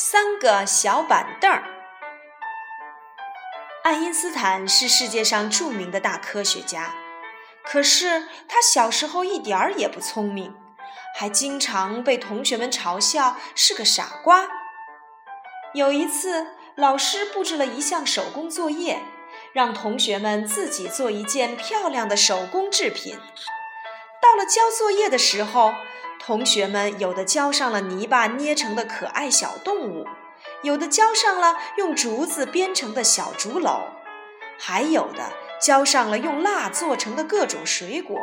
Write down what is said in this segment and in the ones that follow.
三个小板凳儿。爱因斯坦是世界上著名的大科学家，可是他小时候一点儿也不聪明，还经常被同学们嘲笑是个傻瓜。有一次，老师布置了一项手工作业，让同学们自己做一件漂亮的手工制品。到了交作业的时候，同学们有的浇上了泥巴捏成的可爱小动物，有的浇上了用竹子编成的小竹篓，还有的浇上了用蜡做成的各种水果。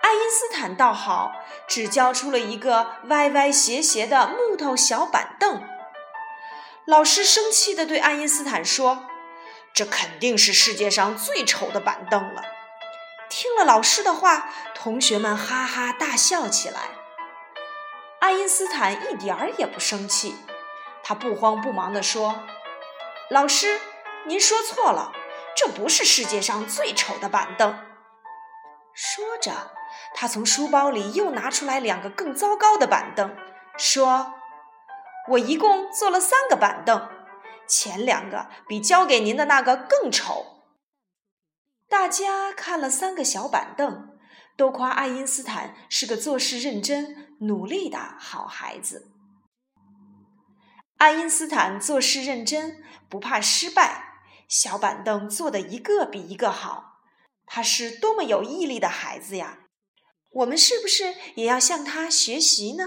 爱因斯坦倒好，只交出了一个歪歪斜斜的木头小板凳。老师生气地对爱因斯坦说：“这肯定是世界上最丑的板凳了。”听了老师的话，同学们哈哈大笑起来。爱因斯坦一点儿也不生气，他不慌不忙地说：“老师，您说错了，这不是世界上最丑的板凳。”说着，他从书包里又拿出来两个更糟糕的板凳，说：“我一共做了三个板凳，前两个比交给您的那个更丑。”大家看了三个小板凳，都夸爱因斯坦是个做事认真、努力的好孩子。爱因斯坦做事认真，不怕失败，小板凳做的一个比一个好。他是多么有毅力的孩子呀！我们是不是也要向他学习呢？